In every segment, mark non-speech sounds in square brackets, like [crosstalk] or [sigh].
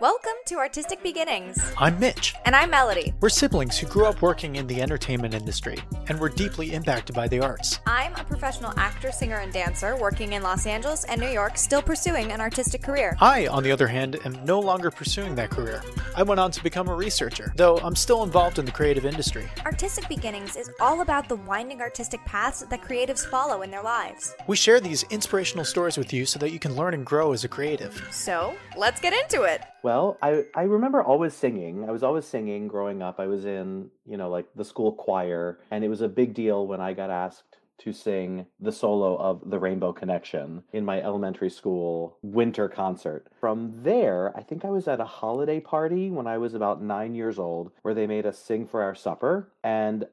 Welcome to Artistic Beginnings. I'm Mitch. And I'm Melody. We're siblings who grew up working in the entertainment industry and were deeply impacted by the arts. I'm a professional actor, singer, and dancer working in Los Angeles and New York, still pursuing an artistic career. I, on the other hand, am no longer pursuing that career. I went on to become a researcher, though I'm still involved in the creative industry. Artistic Beginnings is all about the winding artistic paths that creatives follow in their lives. We share these inspirational stories with you so that you can learn and grow as a creative. So, let's get into it. Well, I, I remember always singing. I was always singing growing up. I was in, you know, like the school choir, and it was a big deal when I got asked to sing the solo of The Rainbow Connection in my elementary school winter concert. From there, I think I was at a holiday party when I was about nine years old where they made us sing for our supper. And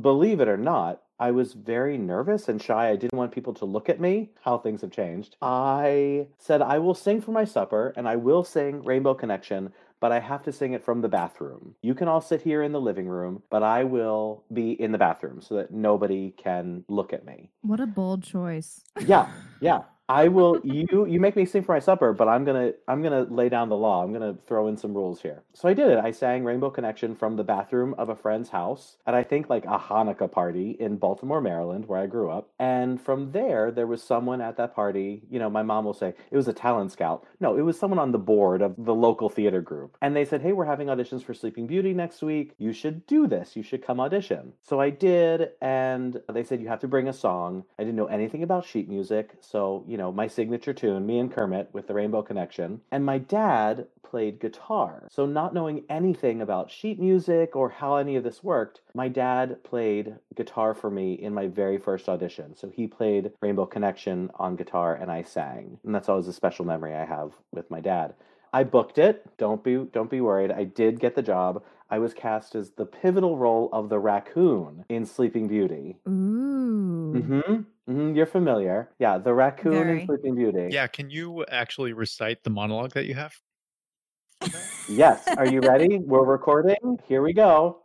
believe it or not, I was very nervous and shy. I didn't want people to look at me. How things have changed. I said, I will sing for my supper and I will sing Rainbow Connection, but I have to sing it from the bathroom. You can all sit here in the living room, but I will be in the bathroom so that nobody can look at me. What a bold choice. Yeah, yeah. I will you you make me sing for my supper, but I'm gonna I'm gonna lay down the law. I'm gonna throw in some rules here. So I did it. I sang Rainbow Connection from the bathroom of a friend's house at I think like a Hanukkah party in Baltimore, Maryland, where I grew up. And from there, there was someone at that party. You know, my mom will say it was a talent scout. No, it was someone on the board of the local theater group. And they said, "Hey, we're having auditions for Sleeping Beauty next week. You should do this. You should come audition." So I did, and they said you have to bring a song. I didn't know anything about sheet music, so you know, my signature tune, me and Kermit with the Rainbow Connection. And my dad played guitar. So, not knowing anything about sheet music or how any of this worked, my dad played guitar for me in my very first audition. So, he played Rainbow Connection on guitar and I sang. And that's always a special memory I have with my dad. I booked it. Don't be don't be worried. I did get the job. I was cast as the pivotal role of the raccoon in Sleeping Beauty. Ooh. Mm-hmm. Mm-hmm. You're familiar. Yeah, the raccoon Very. in Sleeping Beauty. Yeah, can you actually recite the monologue that you have? Yes. Are you ready? [laughs] We're recording. Here we go.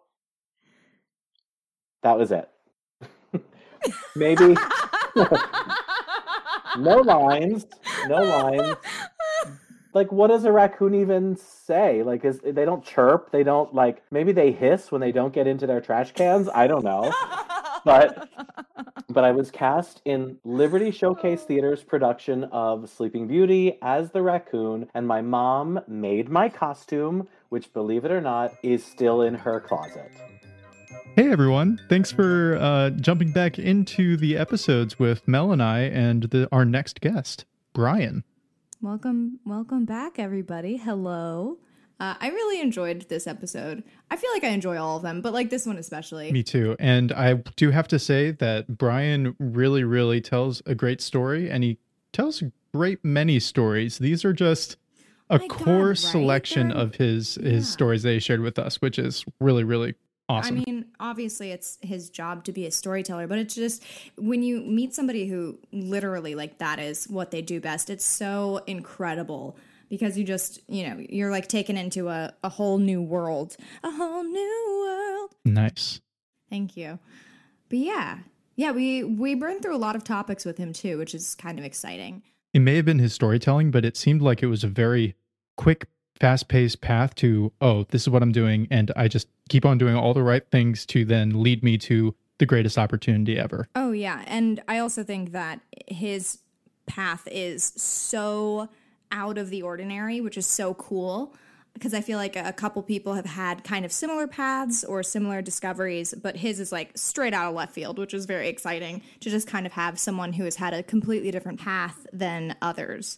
That was it. [laughs] Maybe [laughs] no lines. No lines. Like, what does a raccoon even say? Like, is they don't chirp? They don't like. Maybe they hiss when they don't get into their trash cans. I don't know. But but I was cast in Liberty Showcase Theater's production of Sleeping Beauty as the raccoon, and my mom made my costume, which, believe it or not, is still in her closet. Hey everyone, thanks for uh, jumping back into the episodes with Mel and I and the, our next guest, Brian. welcome, welcome back, everybody. Hello. Uh, I really enjoyed this episode. I feel like I enjoy all of them, but like this one especially. Me too. And I do have to say that Brian really, really tells a great story and he tells a great many stories. These are just a My God, core right? selection They're- of his Yeah. his stories that he shared with us, which is really, really awesome. I mean, obviously, it's his job to be a storyteller, but it's just when you meet somebody who literally, like, that is what they do best, it's so incredible because you just, you know, you're like taken into a, a whole new world. A whole new world. nice. Thank you. But yeah, yeah, we, we burned through a lot of topics with him too, which is kind of exciting. It may have been his storytelling, but it seemed like it was a very quick, fast paced path to, oh, this is what I'm doing. And I just keep on doing all the right things to then lead me to the greatest opportunity ever. Oh yeah, and I also think that his path is so out of the ordinary, which is so cool because I feel like a couple people have had kind of similar paths or similar discoveries, but his is like straight out of left field, which is very exciting to just kind of have someone who has had a completely different path than others.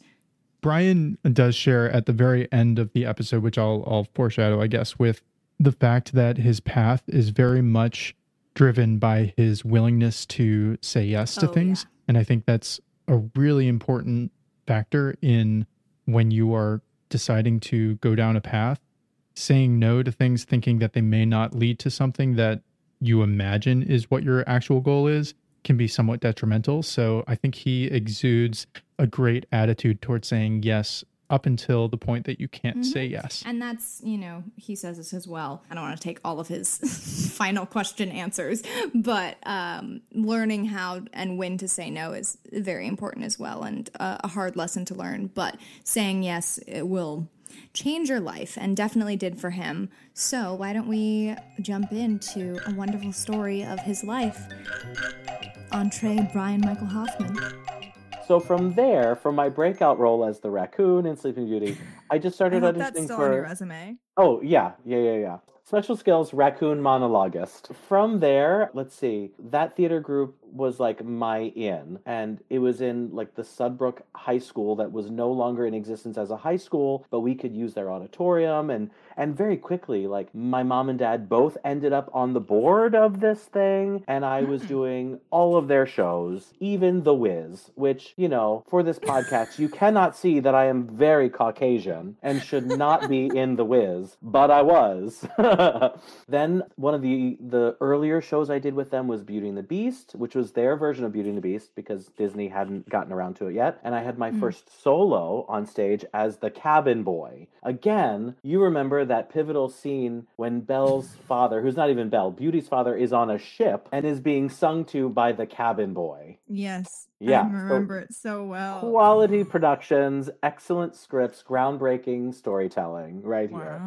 Brian does share at the very end of the episode, which I'll, I'll foreshadow, I guess, with the fact that his path is very much driven by his willingness to say yes to Oh, things. And I think that's a really important factor in when you are deciding to go down a path, saying no to things, thinking that they may not lead to something that you imagine is what your actual goal is, can be somewhat detrimental. So I think he exudes a great attitude towards saying yes up until the point that you can't say yes. And that's, you know, he says this as well. I don't want to take all of his [laughs] final question answers, but um, learning how and when to say no is very important as well and uh, a hard lesson to learn. But saying yes it will change your life and definitely did for him. So, why don't we jump into a wonderful story of his life? Entree Brian Michael Hoffman. So from there, from my breakout role as the raccoon in Sleeping Beauty, I just started I hope that's auditioning still for. on your resume. Oh, yeah, yeah, yeah, yeah. Special skills raccoon monologuist. From there, let's see, that theater group was like my in, and it was in like the Sudbrook High School that was no longer in existence as a high school, but we could use their auditorium and and very quickly like my mom and dad both ended up on the board of this thing and I was [laughs] doing all of their shows, even The Wiz, which, you know, for this podcast you cannot see that I am very Caucasian and should not be [laughs] in The Wiz, but I was. [laughs] then one of the the earlier shows I did with them was Beauty and the Beast, which was their version of Beauty and the Beast because Disney hadn't gotten around to it yet. And I had my Mm. first solo on stage as the cabin boy. Again, you remember that pivotal scene when Belle's [laughs] father, who's not even Belle, Beauty's father, is on a ship and is being sung to by the cabin boy. Yes. Yeah, I so- remember it so well. Quality productions, excellent scripts, groundbreaking storytelling right here.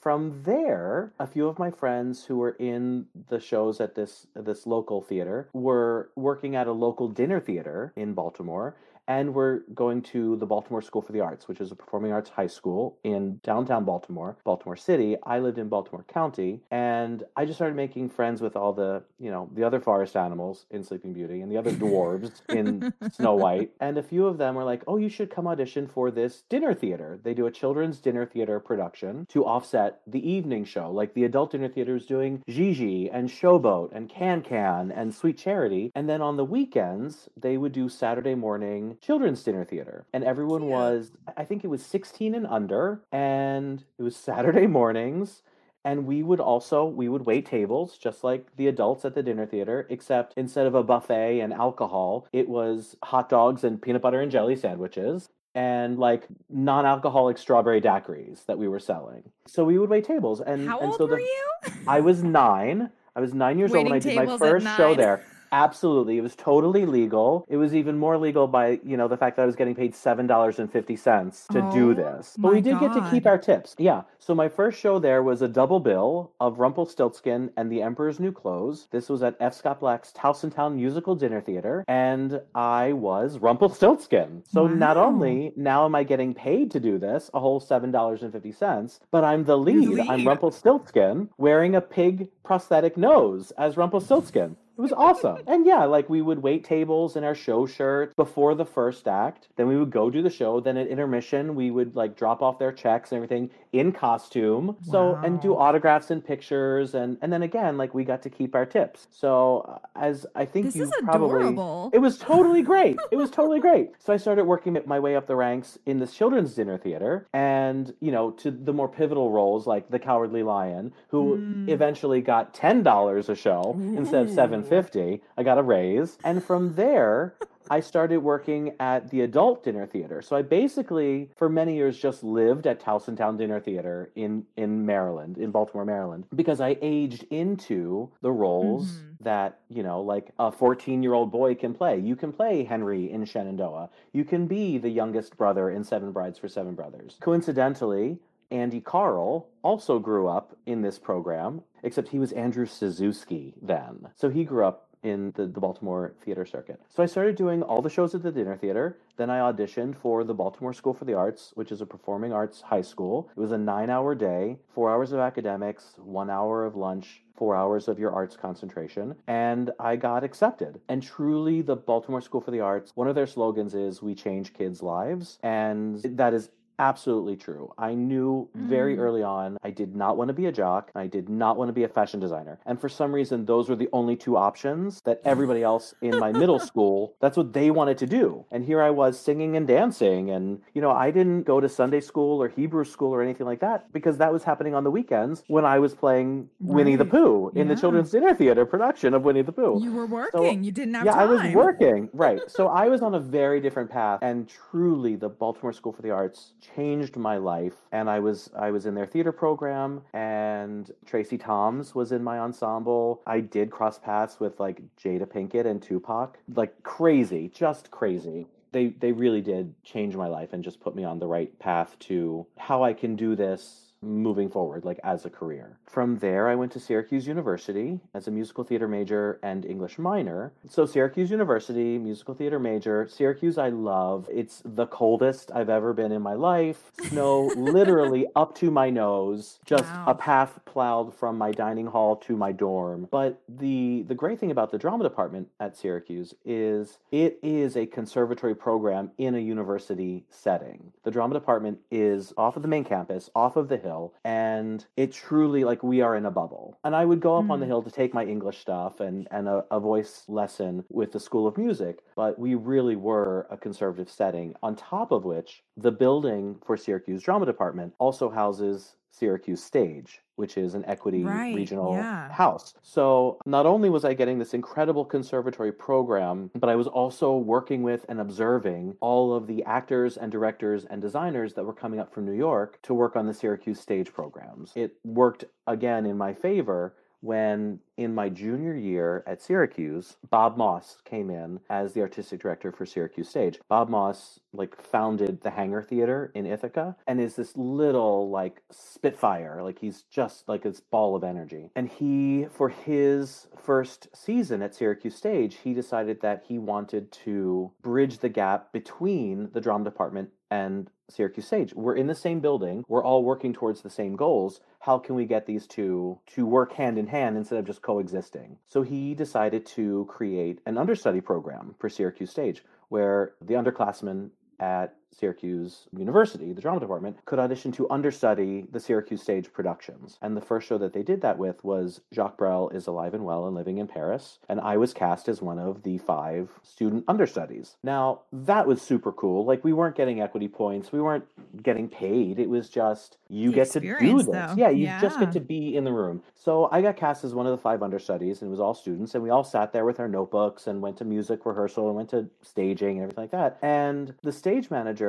From there, a few of my friends who were in the shows at this this local theater were working at a local dinner theater in Baltimore and we're going to the Baltimore School for the Arts, which is a performing arts high school in downtown Baltimore, Baltimore City. I lived in Baltimore County, and I just started making friends with all the, you know, the other forest animals in Sleeping Beauty and the other dwarves in [laughs] Snow White. And a few of them were like, "Oh, you should come audition for this dinner theater. They do a children's dinner theater production to offset the evening show. Like the adult dinner theater is doing Gigi and Showboat and Can Can and Sweet Charity, and then on the weekends they would do Saturday morning children's dinner theater. And everyone Cute. was, I think it was 16 and under, and it was [laughs] Saturday mornings and we would also we would wait tables just like the adults at the dinner theater except instead of a buffet and alcohol it was hot dogs and peanut butter and jelly sandwiches and like non-alcoholic strawberry daiquiris that we were selling so we would wait tables and How and old so the, were you? i was nine i was nine years old when i did my first show there Absolutely. It was totally legal. It was even more legal by, you know, the fact that I was getting paid $7.50 to do Oh this. But we did get to keep our tips. Yeah. So my first show there was a double bill of Rumpelstiltskin and The Emperor's New Clothes. This was at F. Scott Black's Towsontown Musical Dinner Theater, and I was Rumpelstiltskin. So not only now am I getting paid to do this, a whole $7.50, but I'm the You're lead. I'm lead. Rumpelstiltskin wearing a pig prosthetic nose as Rumpelstiltskin. It was awesome. [laughs] And yeah, like we would wait tables in our show shirts before the first act. Then we would go do the show. Then at intermission, we would like drop off their checks and everything in costume. So and do autographs and pictures and and then again, like we got to keep our tips. So uh, as I think This you is probably adorable. it was totally great. It was totally [laughs] great. So I started working my way up the ranks in this children's dinner theater and, you know, to the more pivotal roles like The Cowardly Lion, who Mm. eventually got $10 a show instead of Ooh. 750. I got a raise. And from there, I started working at the adult dinner theater. So I basically, for many years, just lived at Towson Town Dinner Theater in in Maryland, in Baltimore, Maryland, because I aged into the roles Mhm. that you know, like a 14 year old boy can play. You can play Henry in Shenandoah. You can be the youngest brother in Seven Brides for Seven Brothers. Coincidentally. Andy Karl also grew up in this program, except he was Andrew Suzuki then. So he grew up in the, the Baltimore theater circuit. So I started doing all the shows at the dinner theater. Then I auditioned for the Baltimore School for the Arts, which is a performing arts high school. It was a nine hour day, four hours of academics, one hour of lunch, four hours of your arts concentration. And I got accepted. And truly, the Baltimore School for the Arts, one of their slogans is We change kids' lives. And that is absolutely true. I knew very Mm. early on I did not want to be a jock. I did not want to be a fashion designer. And for some reason, those were the only two options that [laughs] everybody else in my middle school, that's what they wanted to do. And here I was singing and dancing. And, you know, I didn't go to Sunday school or Hebrew school or anything like that because that was happening on the weekends when I was playing Winnie the Pooh in the Children's Dinner Theater production of Winnie the Pooh You were working. you didn't have yeah, time. I was working. Right. So [laughs] I was on a very different path and truly the Baltimore School for the Arts changed my life and I was I was in their theater program and Tracie Thoms was in my ensemble. I did cross paths with like Jada Pinkett and Tupac. Like crazy, just crazy. they they really did change my life and just put me on the right path to how I can do this moving forward, like as a career. From there, I went to Syracuse University as a musical theater major and English minor. So, Syracuse University, musical theater major. Syracuse, I love. It's the coldest I've ever been in my life. Snow [laughs] literally up to my nose, just Wow. a path plowed from my dining hall to my dorm. But the the great thing about the drama department at Syracuse is it is a conservatory program in a university setting. The drama department is off of the main campus, off of the hill, and it truly like we are in a bubble. And I would go up on the Mm. hill to take my English stuff and and a, a voice lesson with the School of Music, but we really were a conservative setting. On top of which, the building for Syracuse Drama Department also houses Syracuse Stage, which is an equity Right, regional yeah. house. So not only was I getting this incredible conservatory program, but I was also working with and observing all of the actors and directors and designers that were coming up from New York to work on the Syracuse stage programs. It worked again in my favor when in my junior year at Syracuse, Bob Moss came in as the artistic director for Syracuse Stage. Bob Moss like founded the Hangar Theater in Ithaca and is this little like spitfire, like he's just like this ball of energy. And he for his first season at Syracuse Stage, he decided that he wanted to bridge the gap between the drama department and Syracuse Stage. We're in the same building. We're all working towards the same goals. How can we get these two to work hand in hand instead of just coexisting? So he decided to create an understudy program for Syracuse Stage where the underclassmen at Syracuse University, the drama department, could audition to understudy the Syracuse stage productions. And the first show that they did that with was Jacques Brel is alive and well and living in Paris. And I was cast as one of the five student understudies. Now, that was super cool. Like, we weren't getting equity points, we weren't getting paid. It was just, you The get to do this. though. Yeah, you just get to be in the room. So I got cast as one of the five understudies, and it was all students, and we all sat there with our notebooks and went to music rehearsal and went to staging and everything like that. And the stage manager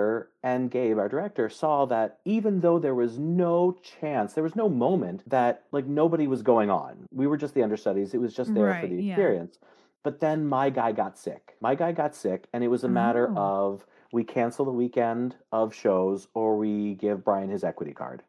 and Gabe, our director, saw that even though there was no chance, there was no moment that like nobody was going on. We were just the understudies. It was just there for Right, the yeah. experience. But then my guy got sick. My guy got sick, and it was a matter Oh. of we cancel the weekend of shows or we give Brian his equity card.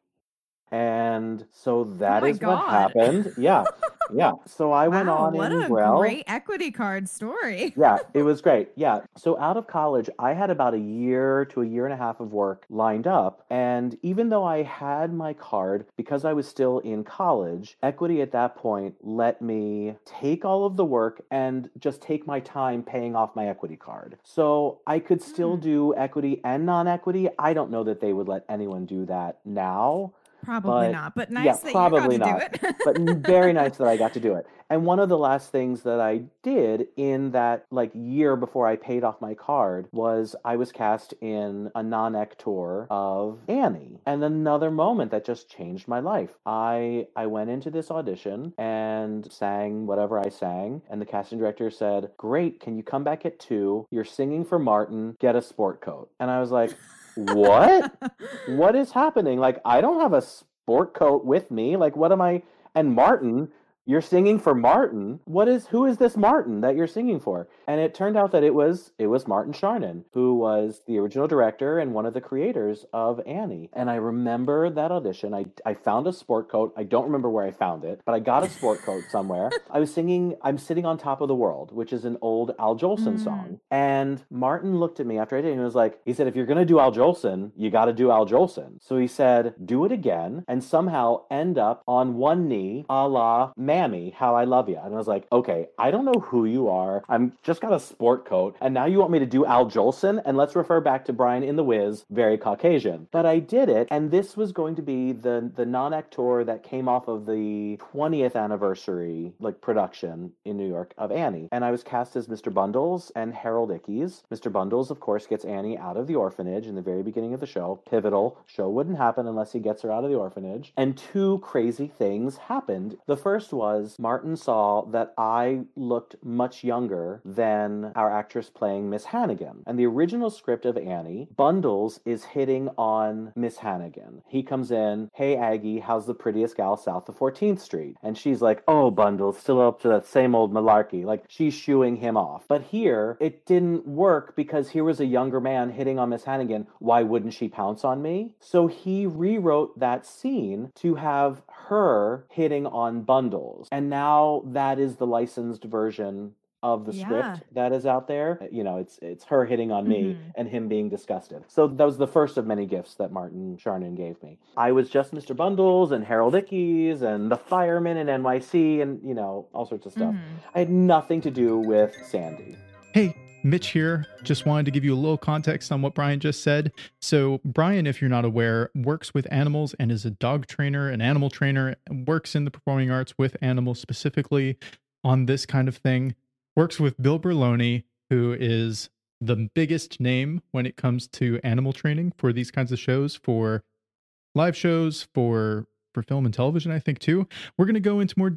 And so oh that my is what happened. Yeah. [laughs] Yeah. So I went wow, on what a well. great equity card story. [laughs] yeah, it was great. Yeah. So out of college, I had about a year to a year and a half of work lined up. And even though I had my card, because I was still in college, Equity at that point let me take all of the work and just take my time paying off my equity card. So I could still Hmm. do equity and non equity. I don't know that they would let anyone do that now. Probably But- not, but yeah, nice that probably you got not. to do it. [laughs] but very nice that I got to do it. And one of the last things that I did in that like year before I paid off my card was I was cast in a non-actor of Annie. And another moment that just changed my life. I I went into this audition and sang whatever I sang and the casting director said, "Great, can you come back at 2? You're singing for Martin. Get a sport coat." And I was like, "What?" [laughs] what is happening? Like, I don't have a sport coat with me. Like, what am I? And Martin, you're singing for Martin. What is? Who is this Martin that you're singing for? And it turned out that it was it was Martin Charnin, who was the original director and one of the creators of Annie. And I remember that audition. I I found a sport coat. I don't remember where I found it, but I got a sport coat [laughs] somewhere. I was singing "I'm Sitting on Top of the World," which is an old Al Jolson Mm. song. And Martin looked at me after I did, it and he was like, he said, if you're gonna do Al Jolson, you got to do Al Jolson. So he said, do it again, and somehow end up on one knee, a la Mammy, How I Love You. And I was like, okay, I don't know who you are. I'm just got a sport coat, and now you want me to do Al Jolson? And let's refer back to Brian in the Wiz, very Caucasian. But I did it, and this was going to be the the non-actor that came off of the 20th anniversary like production in New York of Annie. And I was cast as Mr. Bundles and Harold Ickes. Mr. Bundles, of course, gets Annie out of the orphanage in the very beginning of the show. Pivotal. Show wouldn't happen unless he gets her out of the orphanage. And two crazy things happened. The first was Martin saw that I looked much younger than our actress playing Miss Hannigan. And the original script of Annie, Bundles is hitting on Miss Hannigan. He comes in, Hey Aggie, how's the prettiest gal south of 14th Street? And she's like, Oh, Bundles, still up to that same old malarkey. Like she's shooing him off. But here, it didn't work because here was a younger man hitting on Miss Hannigan. Why wouldn't she pounce on me? So he rewrote that scene to have her hitting on Bundles. And now that is the licensed version of the Yeah. script that is out there. You know, it's it's her hitting on me Mhm. and him being disgusted. So that was the first of many gifts that Martin Charnin gave me. I was just Mr. Bundles and Harold Ickes and the fireman in NYC and you know all sorts of stuff. Mhm. I had nothing to do with Sandy. Hey, Mitch here. Just wanted to give you a little context on what Brian just said. So, Brian, if you're not aware, works with animals and is a dog trainer, an animal trainer, works in the performing arts with animals specifically on this kind of thing. Works with Bill Berloni, who is the biggest name when it comes to animal training for these kinds of shows, for live shows, for for film and television, I think too. We're going to go into more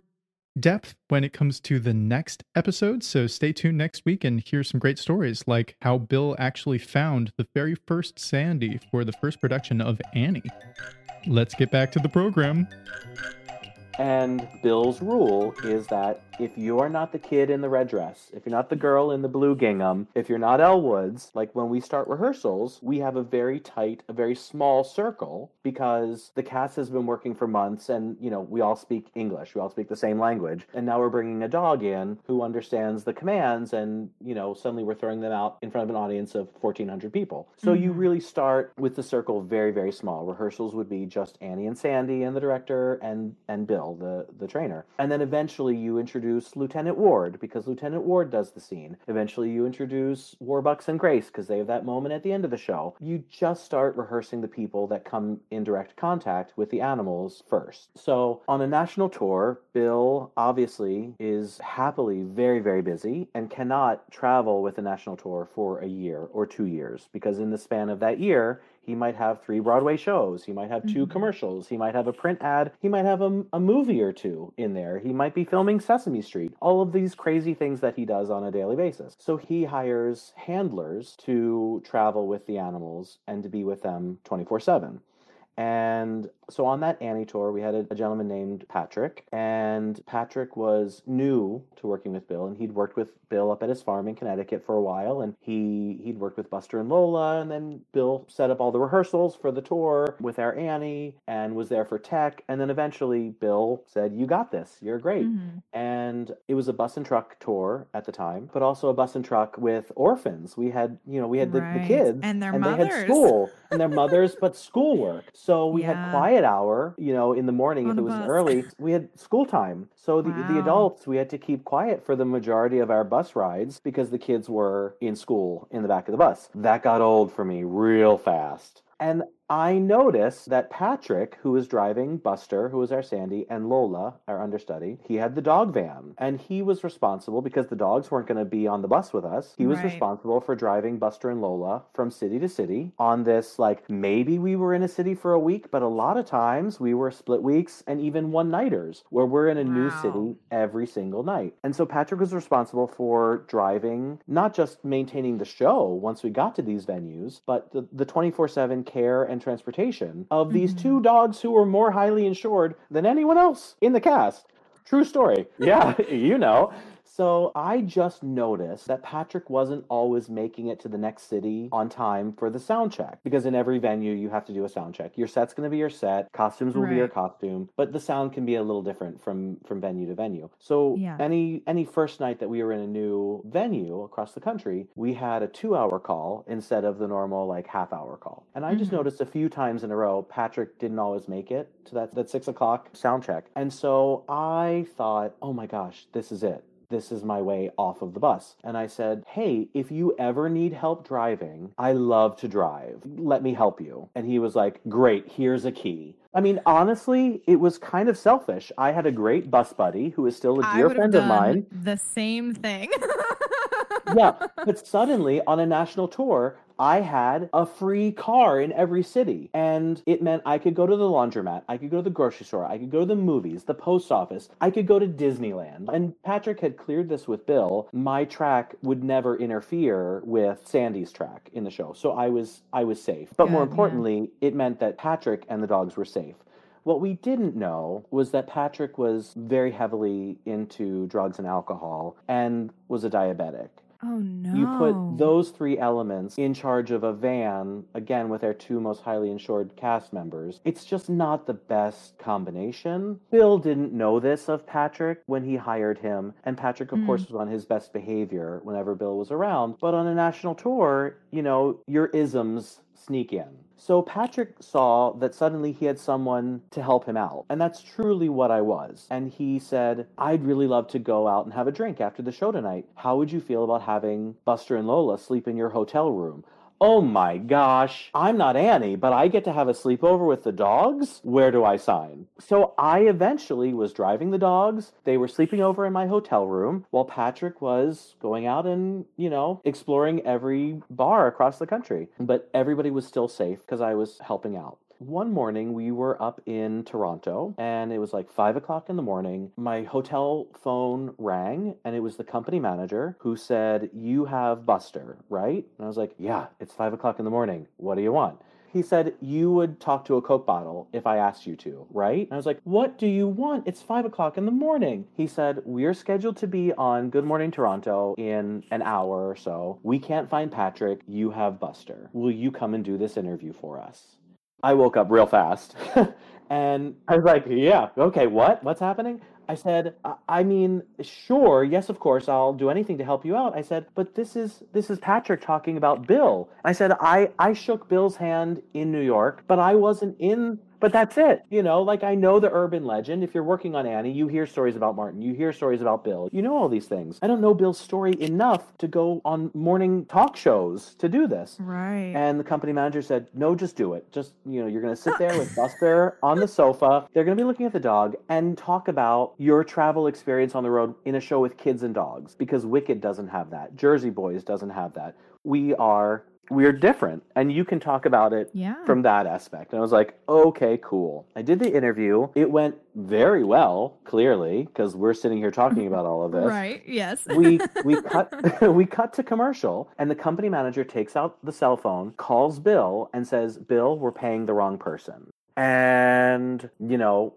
depth when it comes to the next episode. So stay tuned next week and hear some great stories like how Bill actually found the very first Sandy for the first production of Annie. Let's get back to the program. And Bill's rule is that if you are not the kid in the red dress, if you're not the girl in the blue gingham, if you're not Elle Woods, like when we start rehearsals, we have a very tight, a very small circle because the cast has been working for months and, you know, we all speak English, we all speak the same language. And now we're bringing a dog in who understands the commands and, you know, suddenly we're throwing them out in front of an audience of 1,400 people. So you Mhm. really start with the circle very, very small. Rehearsals would be just Annie and Sandy and the director and, and Bill, the, the trainer. And then eventually you introduce Lieutenant Ward because Lieutenant Ward does the scene. Eventually you introduce Warbucks and Grace because they have that moment at the end of the show. You just start rehearsing the people that come in direct contact with the animals first. So on a national tour, Bill obviously is happily very, very busy and cannot travel with a national tour for a year or two years because in the span of that year, he might have three Broadway shows. He might have 2 Mhm. commercials. He might have a print ad. He might have a, a movie or two in there. He might be filming Sesame Street. All of these crazy things that he does on a daily basis. So he hires handlers to travel with the animals and to be with them 24 7. And so on that Annie tour, we had a, a gentleman named Patrick, and Patrick was new to working with Bill, and he'd worked with Bill up at his farm in Connecticut for a while, and he he'd worked with Buster and Lola, and then Bill set up all the rehearsals for the tour with our Annie, and was there for tech, and then eventually Bill said, "You got this. You're great." Mhm. and it was a bus and truck tour at the time, but also a bus and truck with orphans. We had, you know, we had the, the kids And their and mothers. they had school and their [laughs] mothers, but schoolwork. So we Yeah. had quiet hour, you know, in the morning if it was bus. early. [laughs] We had school time. So the, the adults, we had to keep quiet for the majority of our bus rides because the kids were in school in the back of the bus. That got old for me real fast. And I noticed that Patrick, who was driving Buster, who was our Sandy, and Lola, our understudy, he had the dog van. And he was responsible because the dogs weren't going to be on the bus with us. He was Right. responsible for driving Buster and Lola from city to city on this, like, maybe we were in a city for a week, but a lot of times we were split weeks and even one nighters where we're in a new city every single night. And so Patrick was responsible for driving, not just maintaining the show once we got to these venues, but the, the 24-7 care and transportation of these Mhm. two dogs who were more highly insured than anyone else in the cast. True story. Yeah, [laughs] you know. So I just noticed that Patrick wasn't always making it to the next city on time for the sound check because in every venue you have to do a sound check. Your set's going to be your set, costumes will be your costume, but the sound can be a little different from from venue to venue. So Yeah. any any first night that we were in a new venue across the country, we had a 2-hour call instead of the normal like half hour call. And I just Mhm. noticed a few times in a row Patrick didn't always make it to that that 6 o'clock sound check. And so I thought, "Oh my gosh, this is it." This is my way off of the bus. And I said, Hey, if you ever need help driving, I love to drive. Let me help you. And he was like, Great, here's a key. I mean, honestly, it was kind of selfish. I had a great bus buddy who is still a dear friend of mine. the same thing. [laughs] yeah, but suddenly on a national tour, I had a free car in every city. And it meant I could go to the laundromat, I could go to the grocery store, I could go to the movies, the post office, I could go to Disneyland. And Patrick had cleared this with Bill. My track would never interfere with Sandy's track in the show. So I was I was safe. But more Good, yeah. importantly, it meant that Patrick and the dogs were safe. What we didn't know was that Patrick was very heavily into drugs and alcohol and was a diabetic. Oh no. You put those three elements in charge of a van, again with our two most highly insured cast members. It's just not the best combination. Bill didn't know this of Patrick when he hired him, and Patrick, of Mm. course, was on his best behavior whenever Bill was around. But on a national tour, you know, your isms sneak in. So Patrick saw that suddenly he had someone to help him out. And that's truly what I was. And he said, I'd really love to go out and have a drink after the show tonight. How would you feel about having Buster and Lola sleep in your hotel room? Oh my gosh, I'm not Annie, but I get to have a sleepover with the dogs? Where do I sign? So I eventually was driving the dogs. They were sleeping over in my hotel room while Patrick was going out and, you know, exploring every bar across the country. But everybody was still safe because I was helping out. One morning, we were up in Toronto and it was like five o'clock in the morning. My hotel phone rang and it was the company manager who said, You have Buster, right? And I was like, Yeah, it's five o'clock in the morning. What do you want? He said, You would talk to a Coke bottle if I asked you to, right? And I was like, What do you want? It's five o'clock in the morning. He said, We're scheduled to be on Good Morning Toronto in an hour or so. We can't find Patrick. You have Buster. Will you come and do this interview for us? I woke up real fast. [laughs] and I was like, yeah, okay, what? What's happening? I said, "I- I mean, sure, yes, of course, I'll do anything to help you out. I said, but this is this is Patrick talking about Bill. I said, I I shook Bill's hand in New York, but I wasn't in. But that's it, you know. Like I know the urban legend. If you're working on Annie, you hear stories about Martin, you hear stories about Bill, you know all these things. I don't know Bill's story enough to go on morning talk shows to do this. Right. And the company manager said, "No, just do it. Just you know, you're going to sit there with [laughs] Buster on the sofa. They're going to be looking at the dog and talk about your travel experience on the road in a show with kids and dogs because Wicked doesn't have that. Jersey Boys doesn't have that. We are we're different, and you can talk about it yeah. from that aspect. And I was like, okay, cool. I did the interview. It went very well, clearly, because we're sitting here talking about all of [laughs] this right. Yes. we [laughs] we cut [laughs] we cut to commercial and the company manager takes out the cell phone calls bill and says bill we're paying the wrong person and you know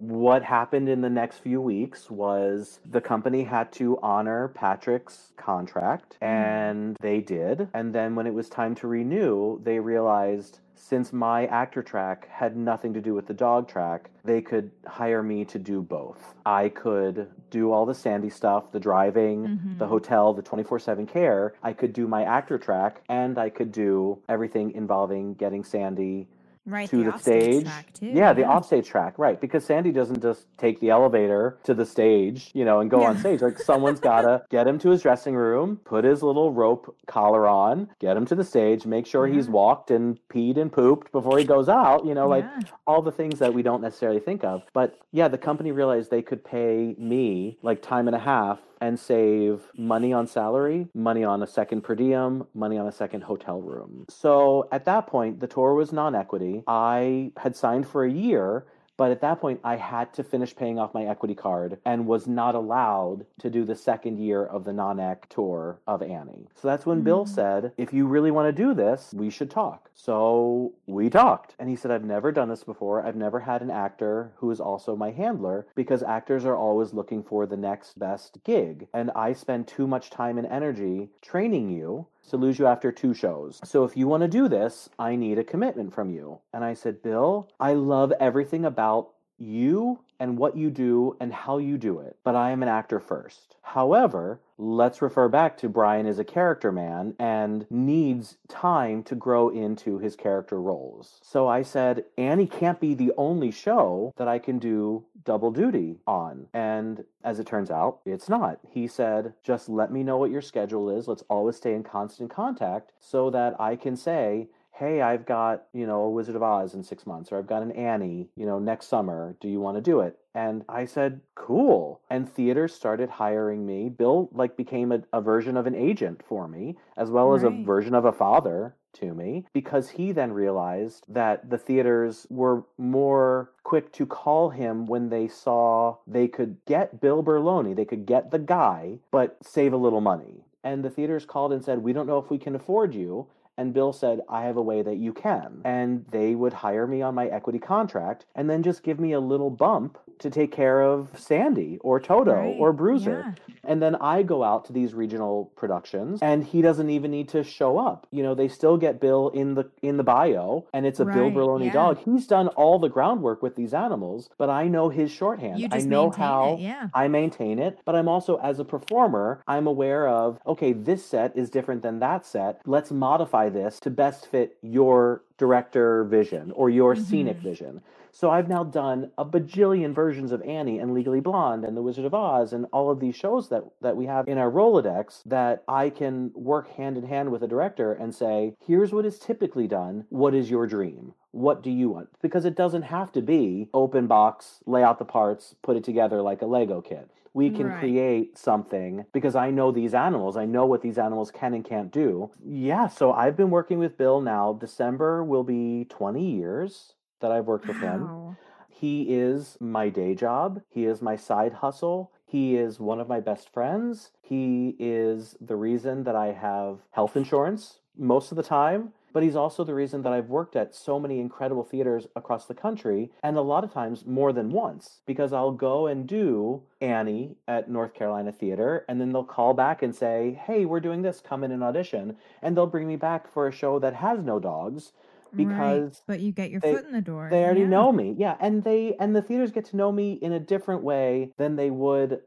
what happened in the next few weeks was the company had to honor Patrick's contract, and they did. And then when it was time to renew, they realized since my actor track had nothing to do with the dog track, they could hire me to do both. I could do all the Sandy stuff, the driving, Mhm. the hotel, the 24 7 care. I could do my actor track, and I could do everything involving getting Sandy Right, to the, the, stage. track too. yeah, the offstage track, right? Because Sandy doesn't just take the elevator to the stage, you know, and go on stage. Like someone's [laughs] gotta get him to his dressing room, put his little rope collar on, get him to the stage, make sure he's walked and peed and pooped before he goes out. You know, like all the things that we don't necessarily think of. But yeah, the company realized they could pay me like time and a half and save money on salary, money on a second per diem, money on a second hotel room. So at that point, the tour was non equity. I had signed for a year. But at that point, I had to finish paying off my equity card and was not allowed to do the second year of the non ec tour of Annie. So that's when Bill Mm. said, if you really want to do this, we should talk. So we talked. And he said, I've never done this before. I've never had an actor who is also my handler because actors are always looking for the next best gig. And I spend too much time and energy training you to lose you after two shows. So if you want to do this, I need a commitment from you. And I said, Bill, I love everything about you and what you do and how you do it, but I am an actor first. However, let's refer back to Brian is a character man and needs time to grow into his character roles. So I said, Annie can't be the only show that I can do double duty on. And as it turns out, it's not. He said, just let me know what your schedule is. Let's always stay in constant contact so that I can say, hey, I've got, you know, a Wizard of Oz in six months, or I've got an Annie, you know, next summer. Do you want to do it? And I said, cool. And theaters started hiring me. Bill, like, became a, a version of an agent for me, as well as a version of a father to me because he then realized that the theaters were more quick to call him when they saw they could get Bill Berloni, they could get the guy, but save a little money. And the theaters called and said, We don't know if we can afford you. And Bill said, I have a way that you can. And they would hire me on my equity contract and then just give me a little bump to take care of Sandy or Toto Right, or Bruiser. yeah. And then I go out to these regional productions and he doesn't even need to show up. You know, they still get Bill in the in the bio and it's a Bill Right, Berloni yeah. dog. He's done all the groundwork with these animals, but I know his shorthand. I know how it, yeah. I maintain it, but I'm also, as a performer, I'm aware of, okay, this set is different than that set. Let's modify this to best fit your director vision or your scenic Mhm. vision. So I've now done a bajillion versions of Annie and Legally Blonde and The Wizard of Oz and all of these shows that, that we have in our Rolodex that I can work hand in hand with a director and say, here's what is typically done. What is your dream? What do you want? Because it doesn't have to be open box, lay out the parts, put it together like a Lego kit. We can Right. create something because I know these animals. I know what these animals can and can't do. Yeah, so I've been working with Bill now. December will be 20 years that I've worked with him. He is my day job. He is my side hustle. He is one of my best friends. He is the reason that I have health insurance most of the time. But he's also the reason that I've worked at so many incredible theaters across the country, and a lot of times more than once, because I'll go and do Annie at North Carolina Theater, and then they'll call back and say, Hey, we're doing this, come in and audition. And they'll bring me back for a show that has no dogs Right, because but you get your they- foot in the door. they already yeah. know me yeah and they and the theaters get to know me in a different way than they would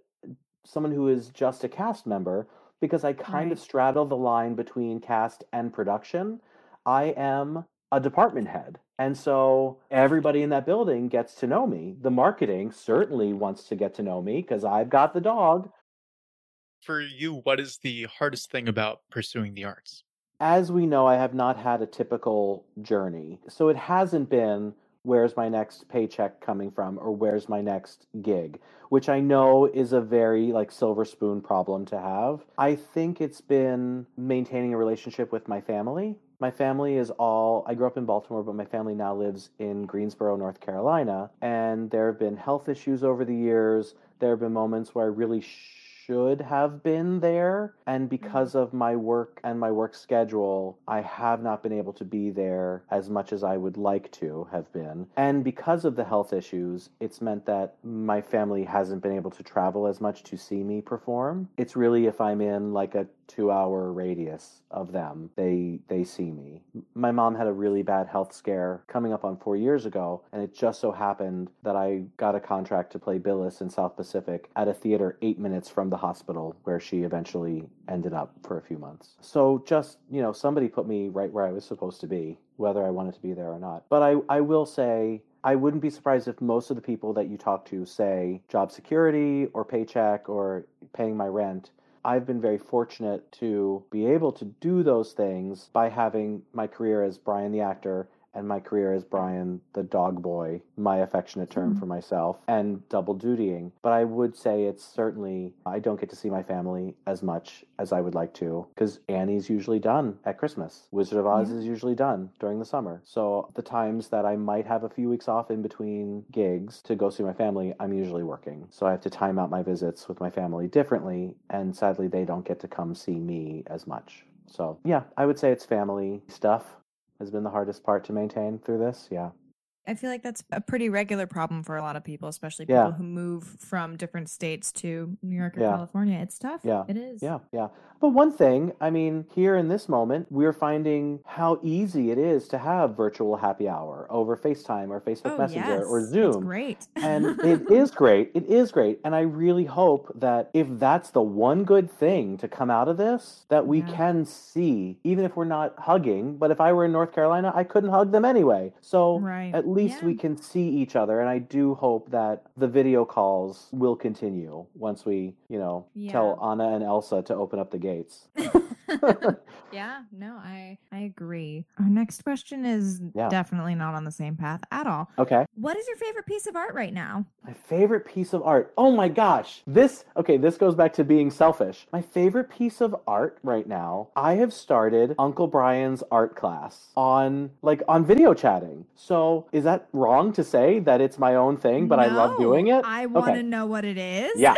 someone who is just a cast member because i kind of straddle the line between cast and production i am a department head and so everybody in that building gets to know me the marketing certainly wants to get to know me because i've got the dog For you, what is the hardest thing about pursuing the arts? as we know, I have not had a typical journey. So it hasn't been where's my next paycheck coming from or where's my next gig, which I know is a very like silver spoon problem to have. I think it's been maintaining a relationship with my family. My family is all, I grew up in Baltimore, but my family now lives in Greensboro, North Carolina. And there have been health issues over the years. There have been moments where I really should have been there. And mm-hmm. because of my work and my work schedule, I have not been able to be there as much as I would like to have been. And because of the health issues, it's meant that my family hasn't been able to travel as much to see me perform. It's really if I'm in like a two hour radius of them, they they see me. My mom had a really bad health scare coming up on four years ago, and it just so happened that I got a contract to play Billis in South Pacific at a theater eight minutes from the hospital where she eventually ended up for a few months. So just, you know, somebody put me right where I was supposed to be, whether I wanted to be there or not. But I, I will say I wouldn't be surprised if most of the people that you talk to say job security or paycheck or paying my rent. I've been very fortunate to be able to do those things by having my career as Brian the actor and my career as Brian the dog boy, my affectionate term Mhm. for myself, and double dutying. But I would say it's certainly, I don't get to see my family as much as I would like to because Annie's usually done at Christmas. Wizard of Oz Yeah. is usually done during the summer. So the times that I might have a few weeks off in between gigs to go see my family, I'm usually working. So I have to time out my visits with my family differently. And sadly, they don't get to come see me as much. So yeah, I would say it's family stuff has been the hardest part to maintain through this. Yeah. I feel like that's a pretty regular problem for a lot of people, especially Yeah. people who move from different states to New York or Yeah. California. It's tough. Yeah. It is. Yeah, yeah. But one thing, I mean, here in this moment, we're finding how easy it is to have virtual happy hour over FaceTime or Facebook Oh, Messenger yes. or It's Zoom. great. and [laughs] it is great. It is great. And I really hope that if that's the one good thing to come out of this, that we Yeah. can see, even if we're not hugging, but if I were in North Carolina, I couldn't hug them anyway. So Right. at least Yeah. we can see each other. And I do hope that the video calls will continue once we, you know, tell Anna and Elsa to open up the gates. [laughs] [laughs] [laughs] yeah, no, I I agree. Our next question is Yeah. definitely not on the same path at all. Okay. What is your favorite piece of art right now? My favorite piece of art. Oh my gosh. This, okay, this goes back to being selfish. My favorite piece of art right now, I have started Uncle Brian's art class on, like, on video chatting. So is that wrong to say that it's my own thing, but I love doing it? I want to Okay. know what it is. Yeah.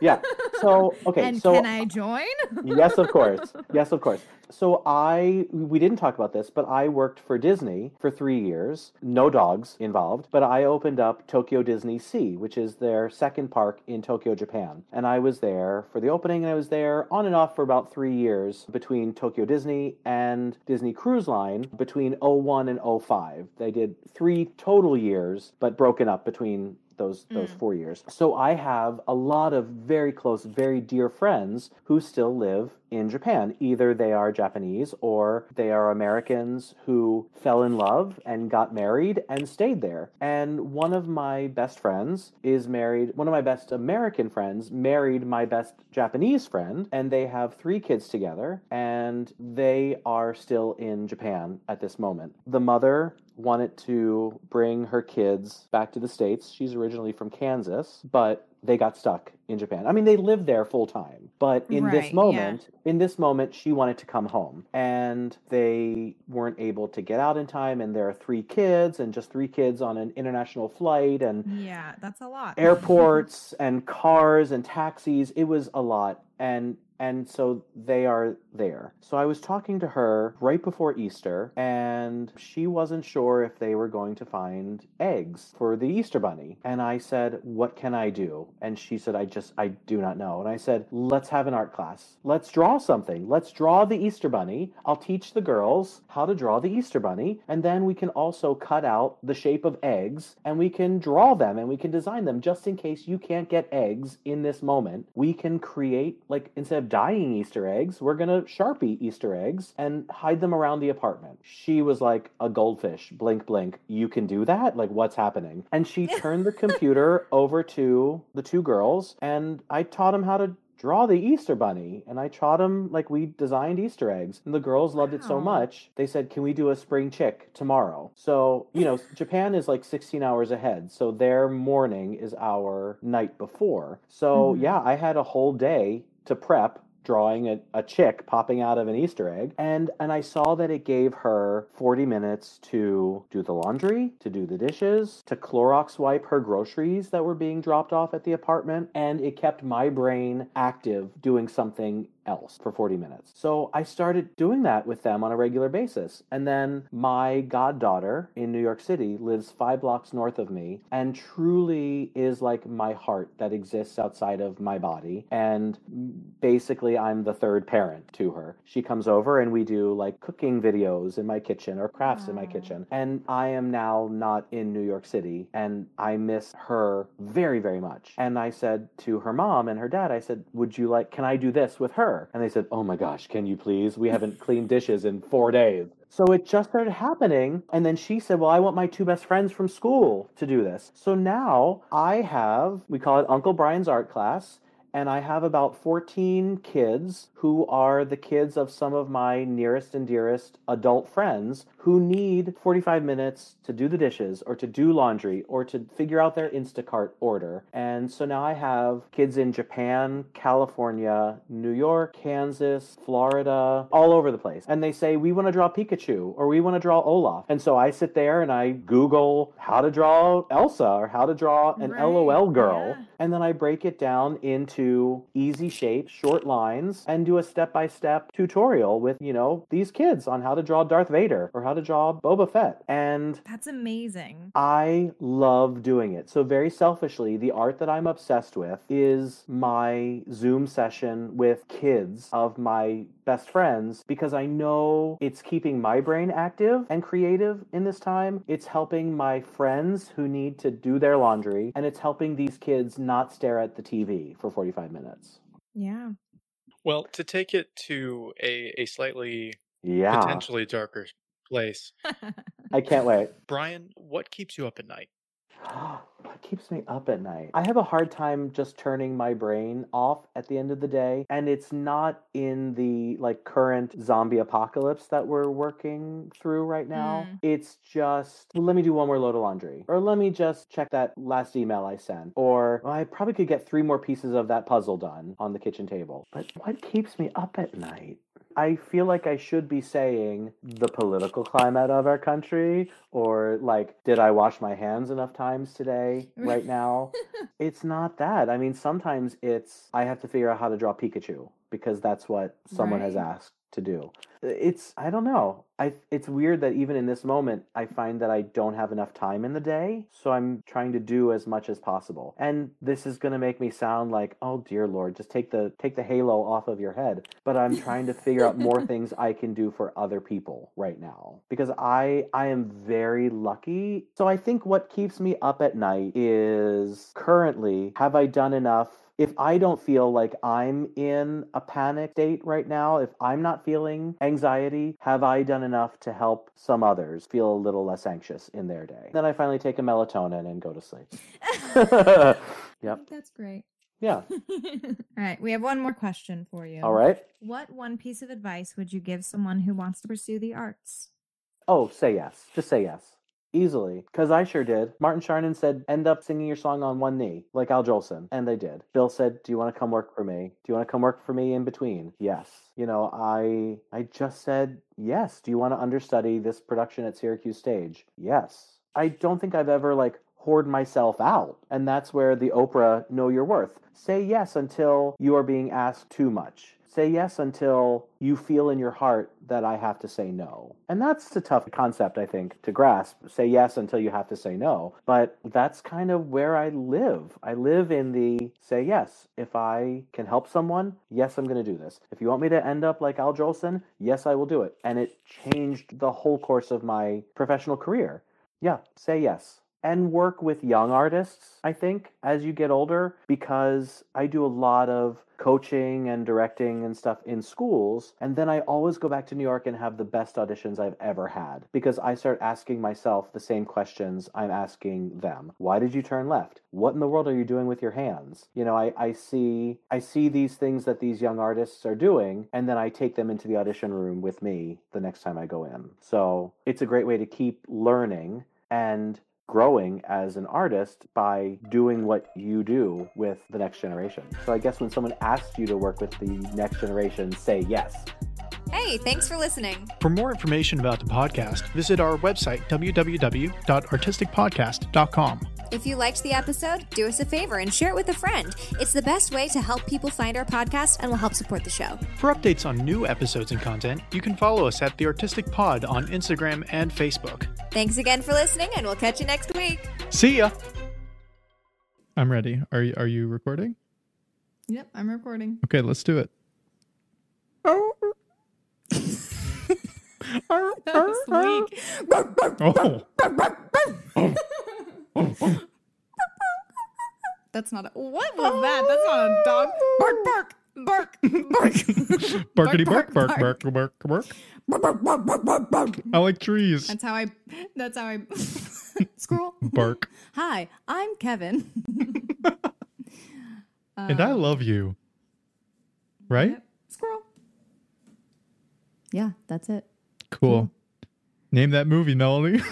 Yeah. [laughs] So, okay. and so can I join? yes, of course. [laughs] Yes, of course. So I we didn't talk about this, but I worked for Disney for 3 years. No dogs involved, but I opened up Tokyo DisneySea, which is their second park in Tokyo, Japan. And I was there for the opening and I was there on and off for about 3 years between Tokyo Disney and Disney Cruise Line between 01 and 05. They did 3 total years but broken up between those those Mm. four years. So I have a lot of very close, very dear friends who still live in Japan. Either they are Japanese or they are Americans who fell in love and got married and stayed there. And one of my best friends is married, one of my best American friends married my best Japanese friend, and they have three kids together, and they are still in Japan at this moment. The mother wanted to bring her kids back to the States. She's originally from Kansas, but they got stuck in Japan. I mean, they lived there full time, but in Right, this yeah. moment, in this moment, she wanted to come home and they weren't able to get out in time. And there are three kids and just three kids on an international flight and yeah, that's a lot. [laughs] airports and cars and taxis. It was a lot. And and so they are there. So I was talking to her right before Easter, and she wasn't sure if they were going to find eggs for the Easter bunny. And I said, What can I do? And she said, I just, I do not know. And I said, Let's have an art class. Let's draw something. Let's draw the Easter bunny. I'll teach the girls how to draw the Easter bunny. And then we can also cut out the shape of eggs and we can draw them and we can design them just in case you can't get eggs in this moment. We can create, like, instead of dyeing Easter eggs, we're going to Sharpie Easter eggs and hide them around the apartment. She was like a goldfish, blink, blink. You can do that? Like, what's happening? And she [laughs] turned the computer over to the two girls and I taught them how to draw the Easter bunny. And I taught them like we designed Easter eggs. And the girls loved it so much, they said, Can we do a spring chick tomorrow? So, you know, [laughs] Japan is like 16 hours ahead. So their morning is our night before. So, Mhm. yeah, I had a whole day to prep drawing a, a chick popping out of an Easter egg. And and I saw that it gave her 40 minutes to do the laundry, to do the dishes, to Clorox wipe her groceries that were being dropped off at the apartment. And it kept my brain active doing something else for 40 minutes. So I started doing that with them on a regular basis. And then my goddaughter in New York City lives five blocks north of me and truly is like my heart that exists outside of my body. And basically, I'm the third parent to her. She comes over and we do like cooking videos in my kitchen or crafts in my kitchen. And I am now not in New York City and I miss her very, very much. And I said to her mom and her dad, I said, Would you like, can I do this with her? And they said, Oh my gosh, can you please? We haven't cleaned dishes in four days. So it just started happening. And then she said, Well, I want my two best friends from school to do this. So now I have, we call it Uncle Brian's art class. And I have about 14 kids who are the kids of some of my nearest and dearest adult friends who need 45 minutes to do the dishes or to do laundry or to figure out their Instacart order. And so now I have kids in Japan, California, New York, Kansas, Florida, all over the place. And they say, We want to draw Pikachu or we want to draw Olaf. And so I sit there and I Google how to draw Elsa or how to draw an Right, LOL girl. yeah. And then I break it down into easy shapes, short lines, and do a step by step tutorial with, you know, these kids on how to draw Darth Vader or how to draw Boba Fett. And That's amazing. I love doing it. So, very selfishly, the art that I'm obsessed with is my Zoom session with kids of my best friends because I know it's keeping my brain active and creative in this time. It's helping my friends who need to do their laundry, and it's helping these kids not stare at the TV for 45 minutes. Yeah. Well, to take it to a, a slightly Yeah. potentially darker place, [laughs] I can't wait. Brian, what keeps you up at night? [gasps] what keeps me up at night? I have a hard time just turning my brain off at the end of the day, and it's not in the like current zombie apocalypse that we're working through right now. Mm. It's just well, let me do one more load of laundry, or let me just check that last email I sent, or well, I probably could get three more pieces of that puzzle done on the kitchen table. But what keeps me up at night? I feel like I should be saying the political climate of our country or like did I wash my hands enough times today right [laughs] now? it's not that. I mean, sometimes it's I have to figure out how to draw Pikachu because that's what someone has asked to do. It's I don't know. I it's weird that even in this moment I find that I don't have enough time in the day, so I'm trying to do as much as possible. And this is going to make me sound like, "Oh dear lord, just take the take the halo off of your head." But I'm trying to figure out more [laughs] things I can do for other people right now because I I am very lucky. So I think what keeps me up at night is currently have I done enough if I don't feel like I'm in a panic state right now, if I'm not feeling anxiety, have I done enough to help some others feel a little less anxious in their day? Then I finally take a melatonin and go to sleep. [laughs] yep. That's great. Yeah. [laughs] All right, we have one more question for you. All right. What one piece of advice would you give someone who wants to pursue the arts? Oh, say yes. Just say yes. Easily. Because I sure did. Martin Charnin said, end up singing your song on one knee, like Al Jolson. And they did. Bill said, do you want to come work for me? Do you want to come work for me in between? Yes. You know, I I just said, yes. Do you want to understudy this production at Syracuse Stage? Yes. I don't think I've ever like hoard myself out. And that's where the Oprah know your worth. Say yes until you are being asked too much. Say yes until you feel in your heart that I have to say no. And that's a tough concept, I think, to grasp. Say yes until you have to say no. But that's kind of where I live. I live in the say yes. If I can help someone, yes, I'm going to do this. If you want me to end up like Al Jolson, yes, I will do it. And it changed the whole course of my professional career. Yeah, say yes. And work with young artists, I think, as you get older, because I do a lot of coaching and directing and stuff in schools. And then I always go back to New York and have the best auditions I've ever had because I start asking myself the same questions I'm asking them. Why did you turn left? What in the world are you doing with your hands? You know, I, I see I see these things that these young artists are doing, and then I take them into the audition room with me the next time I go in. So it's a great way to keep learning and growing as an artist by doing what you do with the next generation. So I guess when someone asks you to work with the next generation, say yes. Hey, thanks for listening. For more information about the podcast, visit our website, www.artisticpodcast.com. If you liked the episode, do us a favor and share it with a friend. It's the best way to help people find our podcast and will help support the show. For updates on new episodes and content, you can follow us at The Artistic Pod on Instagram and Facebook. Thanks again for listening, and we'll catch you next week. See ya! I'm ready. Are you are you recording? Yep, I'm recording. Okay, let's do it. [laughs] That was weak. Oh, [laughs] That's not a. What was that? That's not a dog. Bark, bark, bark, bark. [laughs] barkity bark, bark, bark, bark, bark, bark. bark, [laughs] I like trees. That's how I. That's how I. [laughs] Squirrel. Bark. Hi, I'm Kevin. [laughs] And I love you. Right? Yep. Squirrel. Yeah, that's it. Cool. Name that movie, Melody.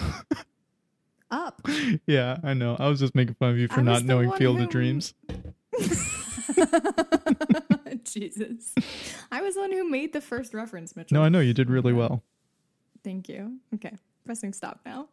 Up. yeah, I know. I was just making fun of you for not knowing Field who- of Dreams. [laughs] Jesus. [laughs] I was the one who made the first reference, Mitchell. No, I know you did really well. Thank you. Okay. Pressing stop now.